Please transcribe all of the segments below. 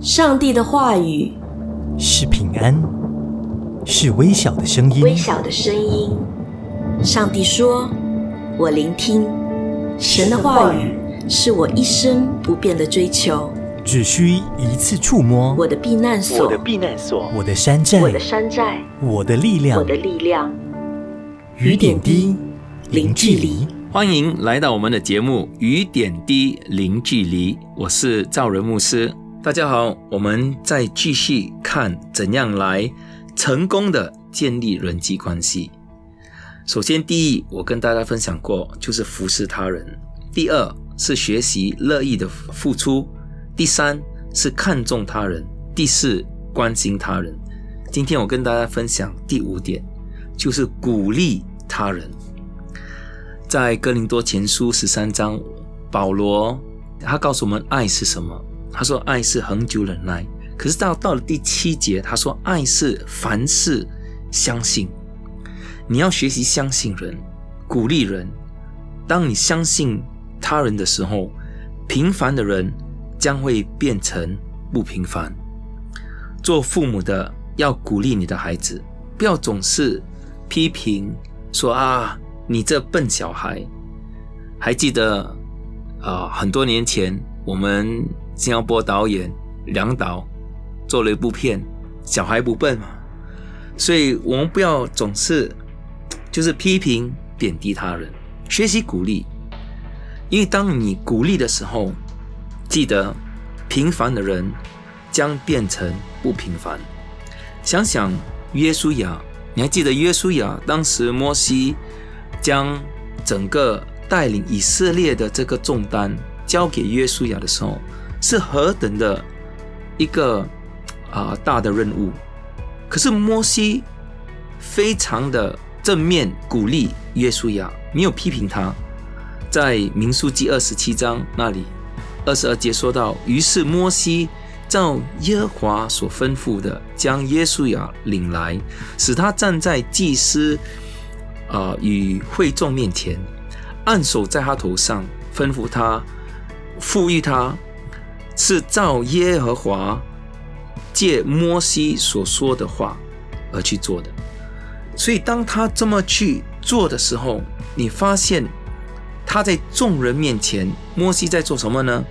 上帝的话语是平安，是微小的声音。微小的声音。上帝说：“我聆听。”神的话语是我一生不变的追求。只需一次触摸，我的避难所，我的避难所，我的山寨，我的山寨，我的力量，我的力量。雨点滴，零距离。欢迎来到我们的节目《雨点滴零距离》，我是赵仁牧师。大家好，我们再继续看怎样来成功的建立人际关系。首先，第一，我跟大家分享过，就是服侍他人；第二，是学习乐意的付出。第三是看重他人，第四关心他人。今天我跟大家分享第五点，就是鼓励他人。在哥林多前书十三章，保罗他告诉我们爱是什么？他说爱是恒久忍耐。可是到到了第七节，他说爱是凡事相信。你要学习相信人，鼓励人。当你相信他人的时候，平凡的人。将会变成不平凡。做父母的要鼓励你的孩子，不要总是批评说啊，你这笨小孩。还记得啊，很多年前我们新加坡导演梁导做了一部片《小孩不笨》嘛，所以我们不要总是就是批评贬低他人，学习鼓励。因为当你鼓励的时候，记得，平凡的人将变成不平凡。想想约书亚，你还记得约书亚当时摩西将整个带领以色列的这个重担交给约书亚的时候，是何等的一个啊大的任务？可是摩西非常的正面鼓励约书亚，没有批评他。在民数记二十七章那里。二十二节说到，于是摩西照耶和华所吩咐的，将耶稣亚领来，使他站在祭司啊与会众面前，按手在他头上，吩咐他，赋予他，是照耶和华借摩西所说的话而去做的。所以，当他这么去做的时候，你发现。他在众人面前，摩西在做什么呢？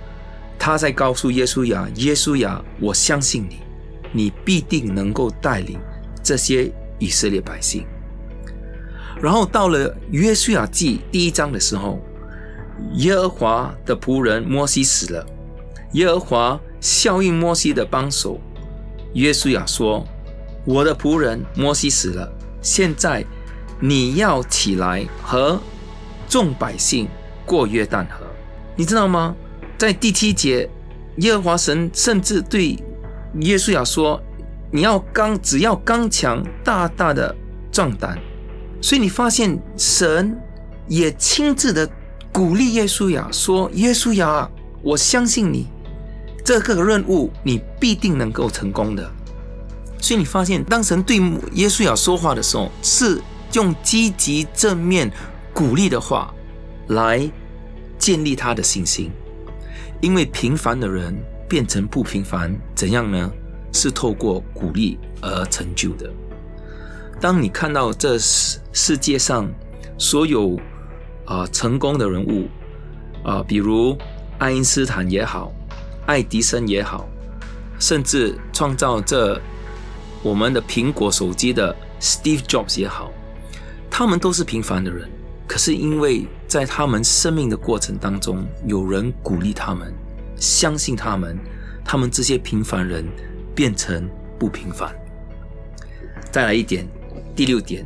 他在告诉耶稣亚：“耶稣亚，我相信你，你必定能够带领这些以色列百姓。”然后到了约书亚记第一章的时候，耶和华的仆人摩西死了，耶和华效应摩西的帮手约书亚说：“我的仆人摩西死了，现在你要起来和。”众百姓过约旦河，你知道吗？在第七节，耶和华神甚至对耶稣亚说：“你要刚，只要刚强，大大的壮胆。”所以你发现神也亲自的鼓励耶稣亚说：“耶稣亚，我相信你，这个任务你必定能够成功的。”所以你发现，当神对耶稣亚说话的时候，是用积极正面。鼓励的话，来建立他的信心。因为平凡的人变成不平凡，怎样呢？是透过鼓励而成就的。当你看到这世世界上所有啊成功的人物啊，比如爱因斯坦也好，爱迪生也好，甚至创造这我们的苹果手机的 Steve Jobs 也好，他们都是平凡的人。可是因为在他们生命的过程当中，有人鼓励他们，相信他们，他们这些平凡人变成不平凡。再来一点，第六点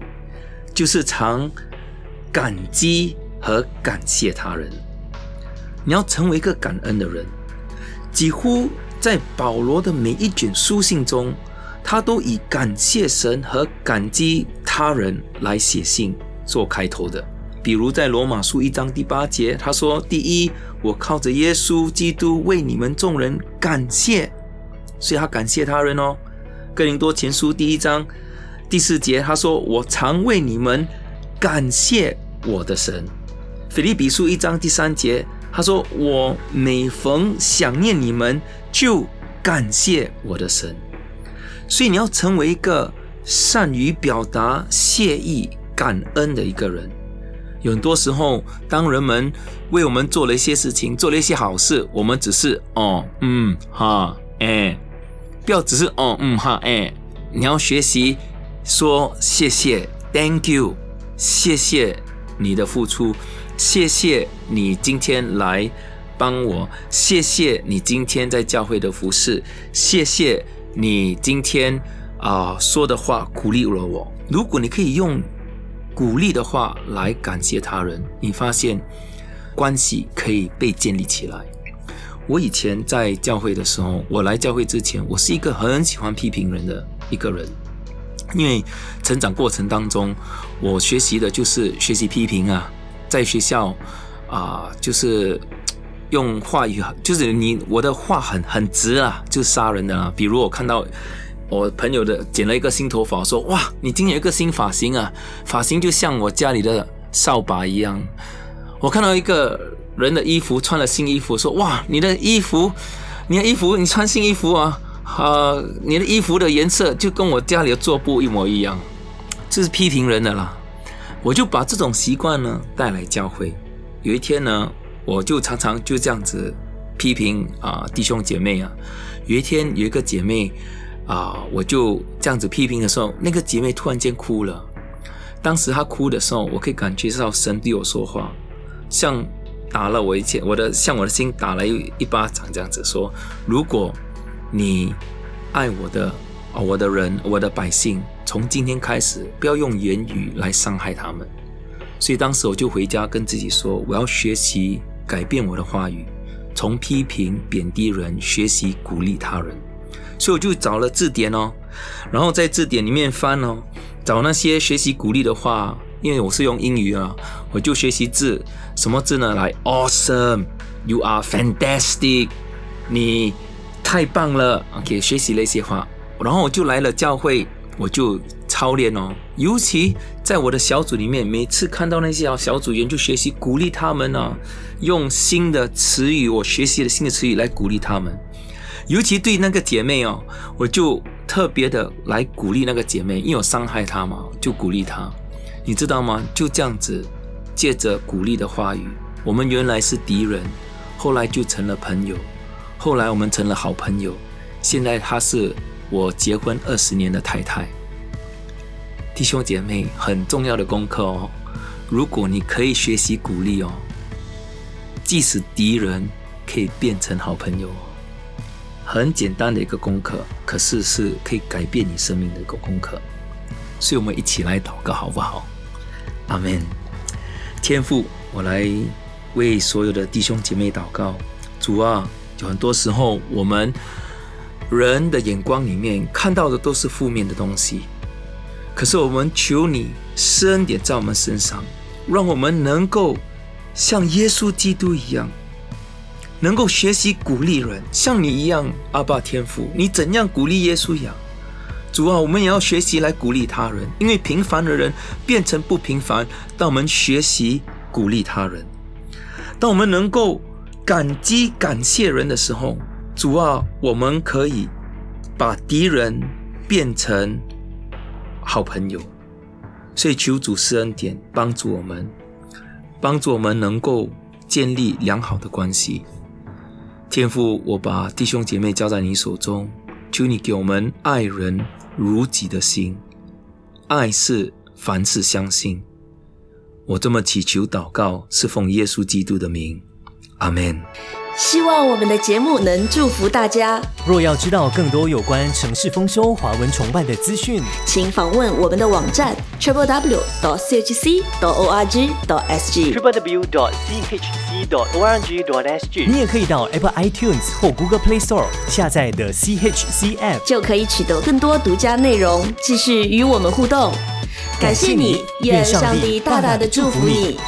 就是常感激和感谢他人。你要成为一个感恩的人。几乎在保罗的每一卷书信中，他都以感谢神和感激他人来写信做开头的。比如在罗马书一章第八节，他说：“第一，我靠着耶稣基督为你们众人感谢，所以他感谢他人哦。”哥林多前书第一章第四节，他说：“我常为你们感谢我的神。”腓利比书一章第三节，他说：“我每逢想念你们，就感谢我的神。”所以你要成为一个善于表达谢意、感恩的一个人。有很多时候，当人们为我们做了一些事情，做了一些好事，我们只是哦，嗯，哈，哎，不要只是哦，嗯，哈，哎，你要学习说谢谢，Thank you，谢谢你的付出，谢谢你今天来帮我，谢谢你今天在教会的服侍，谢谢你今天啊说的话鼓励了我。如果你可以用。鼓励的话来感谢他人，你发现关系可以被建立起来。我以前在教会的时候，我来教会之前，我是一个很喜欢批评人的一个人，因为成长过程当中，我学习的就是学习批评啊，在学校啊，就是用话语，就是你我的话很很直啊，就杀人的啊。比如我看到。我朋友的剪了一个新头发，说：“哇，你今天有一个新发型啊，发型就像我家里的扫把一样。”我看到一个人的衣服穿了新衣服，说：“哇，你的衣服，你的衣服，你穿新衣服啊？啊，你的衣服的颜色就跟我家里的桌布一模一样。”这是批评人的啦。我就把这种习惯呢带来教会。有一天呢，我就常常就这样子批评啊弟兄姐妹啊。有一天有一个姐妹。啊！我就这样子批评的时候，那个姐妹突然间哭了。当时她哭的时候，我可以感觉到神对我说话，像打了我一切，我的像我的心打了一一巴掌这样子说：如果你爱我的啊，我的人，我的百姓，从今天开始不要用言语来伤害他们。所以当时我就回家跟自己说：我要学习改变我的话语，从批评贬低人，学习鼓励他人。所以我就找了字典哦，然后在字典里面翻哦，找那些学习鼓励的话，因为我是用英语啊，我就学习字，什么字呢？来，awesome，you are fantastic，你太棒了，OK，学习那些话，然后我就来了教会，我就操练哦，尤其在我的小组里面，每次看到那些小组员，就学习鼓励他们呢，用新的词语，我学习的新的词语来鼓励他们。尤其对那个姐妹哦，我就特别的来鼓励那个姐妹，因为我伤害她嘛，就鼓励她。你知道吗？就这样子，借着鼓励的话语，我们原来是敌人，后来就成了朋友，后来我们成了好朋友。现在她是我结婚二十年的太太。弟兄姐妹，很重要的功课哦。如果你可以学习鼓励哦，即使敌人可以变成好朋友。很简单的一个功课，可是是可以改变你生命的一个功课，所以我们一起来祷告好不好？阿门。天父，我来为所有的弟兄姐妹祷告。主啊，有很多时候我们人的眼光里面看到的都是负面的东西，可是我们求你施恩点在我们身上，让我们能够像耶稣基督一样。能够学习鼓励人，像你一样，阿爸天父，你怎样鼓励耶稣一样？主啊，我们也要学习来鼓励他人，因为平凡的人变成不平凡。当我们学习鼓励他人，当我们能够感激感谢人的时候，主啊，我们可以把敌人变成好朋友。所以求主施恩典，帮助我们，帮助我们能够建立良好的关系。天父，我把弟兄姐妹交在你手中，求你给我们爱人如己的心。爱是凡事相信。我这么祈求祷告，是奉耶稣基督的名，阿门。希望我们的节目能祝福大家。若要知道更多有关城市丰收、华文崇拜的资讯，请访问我们的网站 triple w dot chc dot org dot sg triple w dot chc dot org dot sg。你也可以到 Apple iTunes 或 Google Play Store 下载的 CHC App，就可以取得更多独家内容，继续与我们互动。感谢你，愿上帝大大的祝福你。